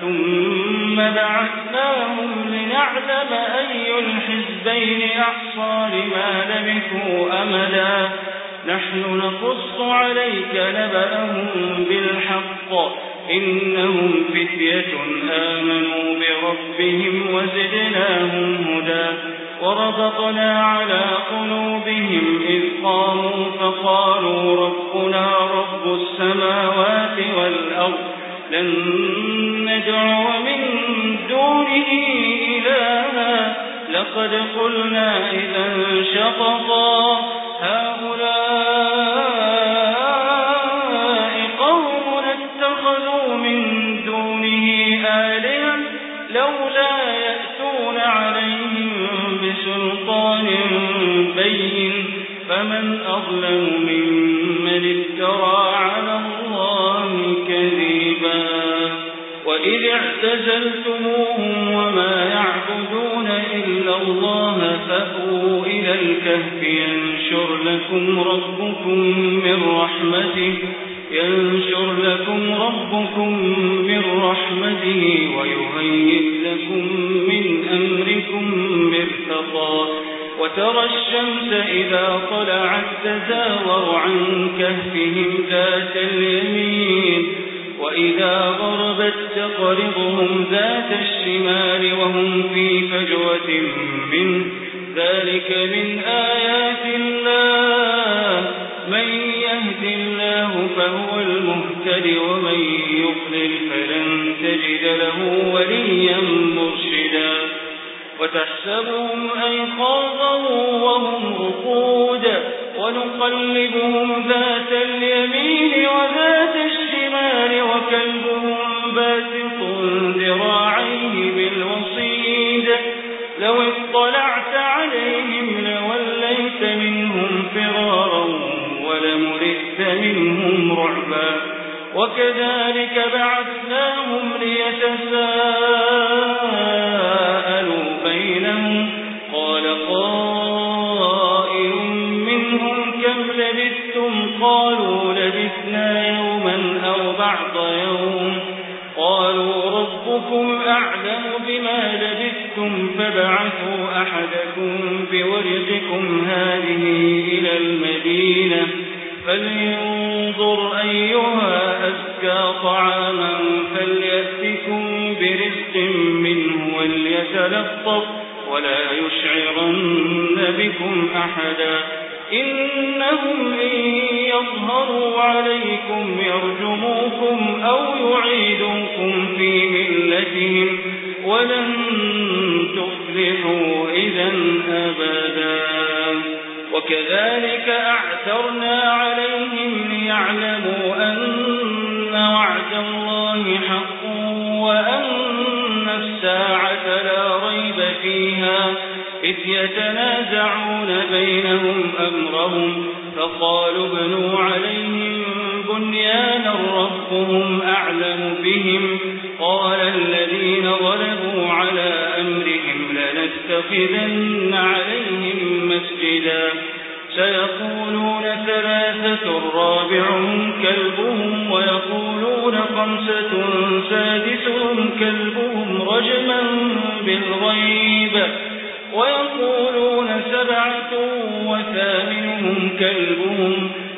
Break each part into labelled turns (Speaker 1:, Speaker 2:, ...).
Speaker 1: ثم بعثناهم لنعلم أي الحزبين أحصى لما لبثوا أمدا. نحن نقص عليك نبأهم بالحق. إنهم فتية آمنوا بربهم وزدناهم هدى. وربطنا على قلوبهم إذ قاموا فقالوا ربنا رب السماوات والأرض. لن ندعو من دونه إلها. لقد قلنا إذا شططا. هؤلاء قوم اتخذوا من دونه آلهة لولا يأتون عليهم بسلطان بين. فمن أظلم ممن اعتزلتموهم وما يعبدون إلا الله فأووا إلى الكهف ينشر لكم ربكم من رحمته ينشر لكم ربكم من رحمته ويهيئ لكم من أمركم مرتقا وترى الشمس إذا طلعت تزاور عن كهفهم ذات اليمين وإذا غربت تقرضهم ذات الشمال وهم في فجوة منه. ذلك من آيات الله. من يهد الله فهو المهتد ومن يضلل فلن تجد له وليا مرشدا. وتحسبهم أيقاظا وهم رقود. ونقلبهم ذات اليمين وذات ذراعيه بالوصيد. لو اطلعت عليهم لوليت منهم فرارا ولملئت منهم رعبا. وكذلك بعثناهم ليتساءلوا بينهم. قال قائل منهم كم لبثتم؟ قالوا لبثنا يوما أو بعض يوم. ربكم أعلم بما لبثتم فبعثوا أحدكم بورقكم هذه إلى المدينة فلينظر أيها أزكى طعاما فليأتكم برزق منه وليتلطف ولا يشعرن بكم أحدا إنهم إن يظهروا عليكم يرجموكم أو في ملتهم ولن تفلحوا إذا أبدا. وكذلك أعثرنا عليهم ليعلموا أن وعد الله حق وأن الساعة لا ريب فيها. إذ يتنازعون بينهم أمرهم فقالوا ابنوا عليهم بنيانا ربهم أعلم بهم قال الذين غلبوا على أمرهم لنتخذن عليهم مسجدا. سيقولون ثلاثة رابعهم كلبهم ويقولون خمسة سادسهم كلبهم رجما بالغيب. ويقولون سبعة وثامنهم كلبهم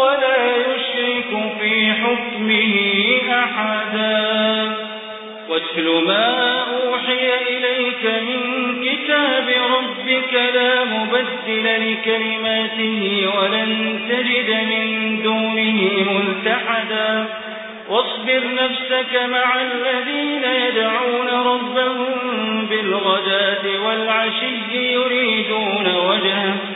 Speaker 1: ولا يشرك في حكمه أحدا. واتل ما أوحي إليك من كتاب ربك لا مبدل لكلماته ولن تجد من دونه ملتحدا. واصبر نفسك مع الذين يدعون ربهم بالغداة والعشي يريدون وجهه.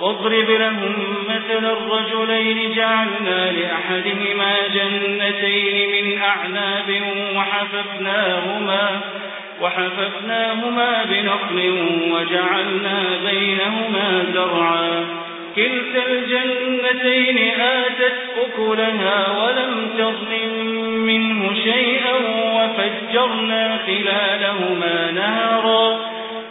Speaker 1: واضرب لهم مثل الرجلين جعلنا لأحدهما جنتين من أعناب وحففناهما وحففناهما بنخل وجعلنا بينهما زرعا. كلتا الجنتين آتت أكلها ولم تظلم منه شيئا وفجرنا خلالهما نهرا.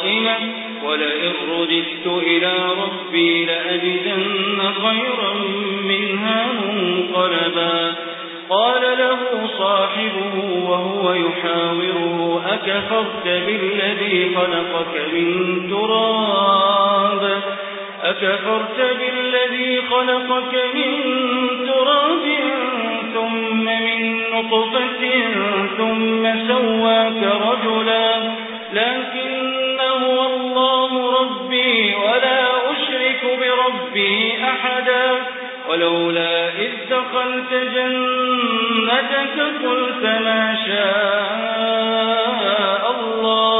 Speaker 1: قائمة ولئن رددت إلى ربي لأجدن خيرا منها منقلبا. قال له صاحبه وهو يحاوره أكفرت بالذي خلقك من تراب؟ أكفرت بالذي خلقك من تراب؟ نطفة ثم سواك رجلا. لكن هو الله ربي ولا أشرك بربي أحدا. ولولا إذ دخلت جنتك قلت ما شاء الله.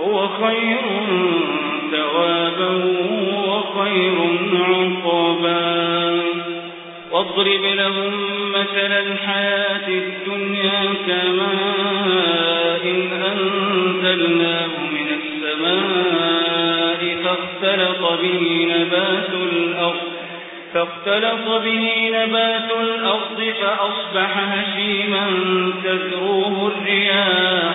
Speaker 1: هو خير ثوابا وخير عقبا واضرب لهم مثل الحياة الدنيا كماء إن أنزلناه من السماء فاختلط به نبات الأرض فاختلط به نبات الأرض فأصبح هشيما تذروه الرياح.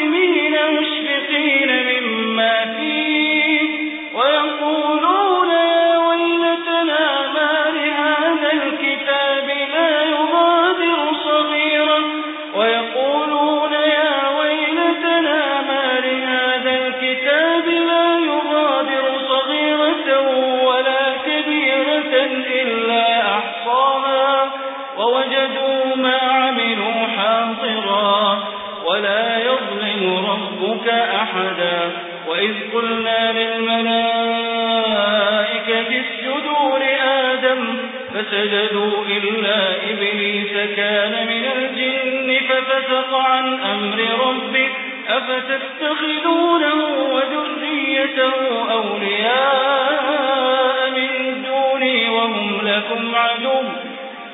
Speaker 1: ووجدوا ما عملوا حاضرا ولا يظلم ربك أحدا وإذ قلنا للملائكة اسجدوا لآدم فسجدوا إلا إبليس كان من الجن ففسق عن أمر ربه أفتتخذونه وذريته أولياء من دوني وهم لكم عدو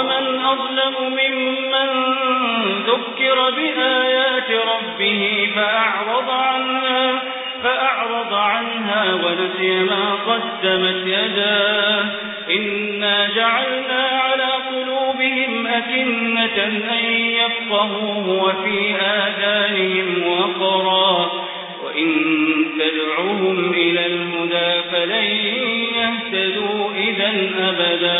Speaker 1: ومن أظلم ممن ذكر بآيات ربه فأعرض عنها فأعرض عنها ونسي ما قدمت يداه. إنا جعلنا على قلوبهم أكنة أن يفقهوه وفي آذانهم وقرا. وإن تدعوهم إلى الهدى فلن يهتدوا إذا أبدا.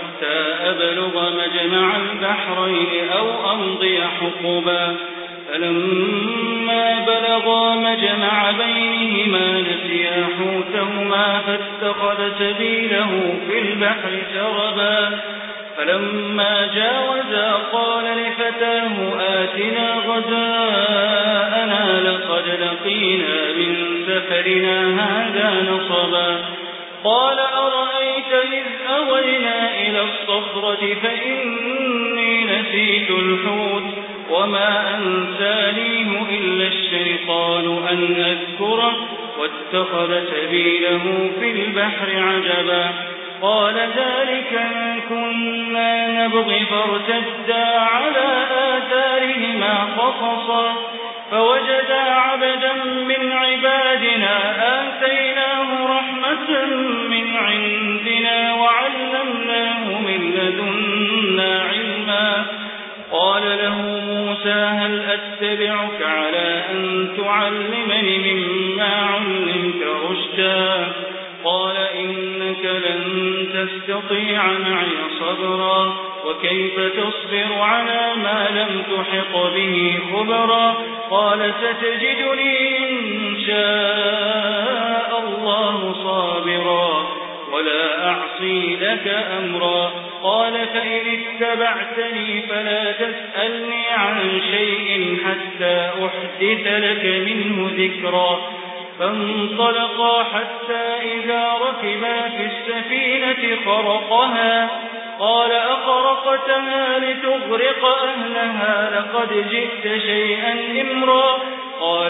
Speaker 1: حتى أبلغ مجمع البحرين أو أمضي حقبا. فلما بلغا مجمع بينهما نسيا حوتهما فاتخذ سبيله في البحر سربا فلما جاوزا قال لفتاه آتنا غداءنا لقد لقينا من سفرنا هذا نصبا. قال أرأيت إذ أوينا إلى الصخرة فإني نسيت الحوت وما أنسانيه إلا الشيطان أن أذكره واتخذ سبيله في البحر عجبا قال ذلك ما كنا نبغي فارتدا على آثارهما قصصا فوجدا عبدا من عبادنا آتيناه من عندنا وعلمناه من لدنا علما. قال له موسى هل أتبعك على أن تعلمني مما علمت رشدا؟ قال إنك لن تستطيع معي صبرا. وكيف تصبر على ما لم تحط به خبرا؟ قال ستجدني إن شاء. الله صابرا ولا أعصي لك أمرا. قال فإن اتبعتني فلا تسألني عن شيء حتى أحدث لك منه ذكرا. فانطلقا حتى إذا ركبا في السفينة خرقها. قال أخرقتها لتغرق أهلها لقد جئت شيئا إمرا. قال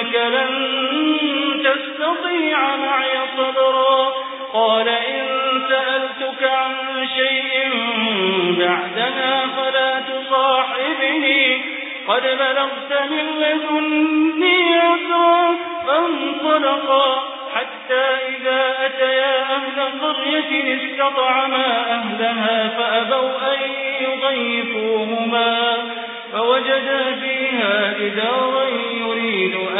Speaker 1: إنك لن تستطيع معي صبرا. قال إن سألتك عن شيء بعدها فلا تصاحبني قد بلغت من لدني عذرا فانطلقا حتى إذا أتيا أهل قرية استطعما أهلها فأبوا أن يضيفوهما. فوجدا فيها يريد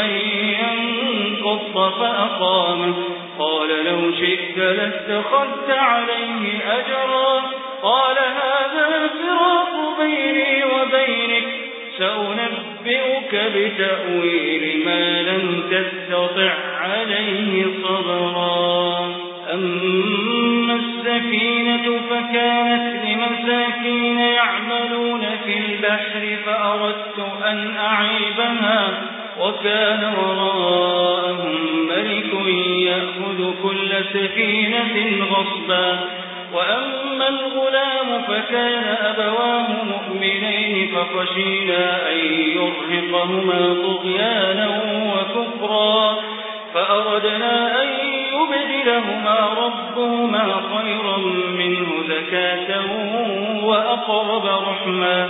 Speaker 1: أن ينقض فأقامه قال لو شئت لاتخذت عليه أجرا. قال هذا فراق بيني وبينك. سأنبئك بتأويل ما لم تستطع عليه صبرا. أما السفينة فكانت لمساكين يعملون في البحر فأردت أن أعيبها. وكان وراءهم ملك يأخذ كل سفينة غصبا. وأما الغلام فكان أبواه مؤمنين فخشينا أن يرهقهما طغيانا وكفرا فأردنا أن يبدلهما ربهما خيرا منه زكاة وأقرب رحما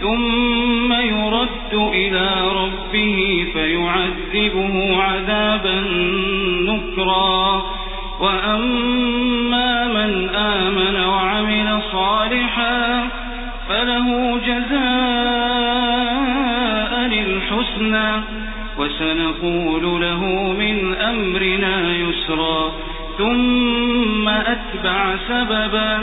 Speaker 1: ثم يرد إلى ربه فيعذبه عذابا نكرا. وأما من آمن وعمل صالحا فله جزاء للحسنى وسنقول له من أمرنا يسرا. ثم أتبع سببا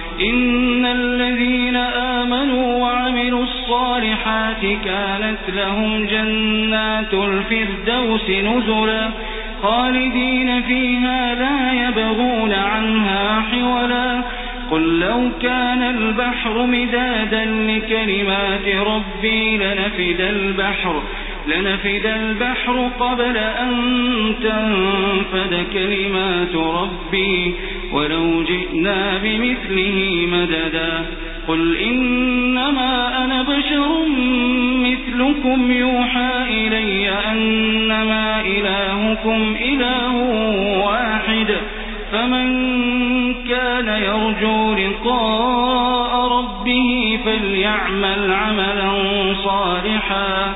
Speaker 1: إن الذين آمنوا وعملوا الصالحات كانت لهم جنات الفردوس نزلا خالدين فيها لا يبغون عنها حولا قل لو كان البحر مدادا لكلمات ربي لنفد البحر لنفد البحر قبل أن تنفد كلمات ربي ولو جئنا بمثله مددا. قل إنما أنا بشر مثلكم يوحى إلي أنما إلهكم إله واحد. فمن كان يرجو لقاء ربه فليعمل عملا صالحا.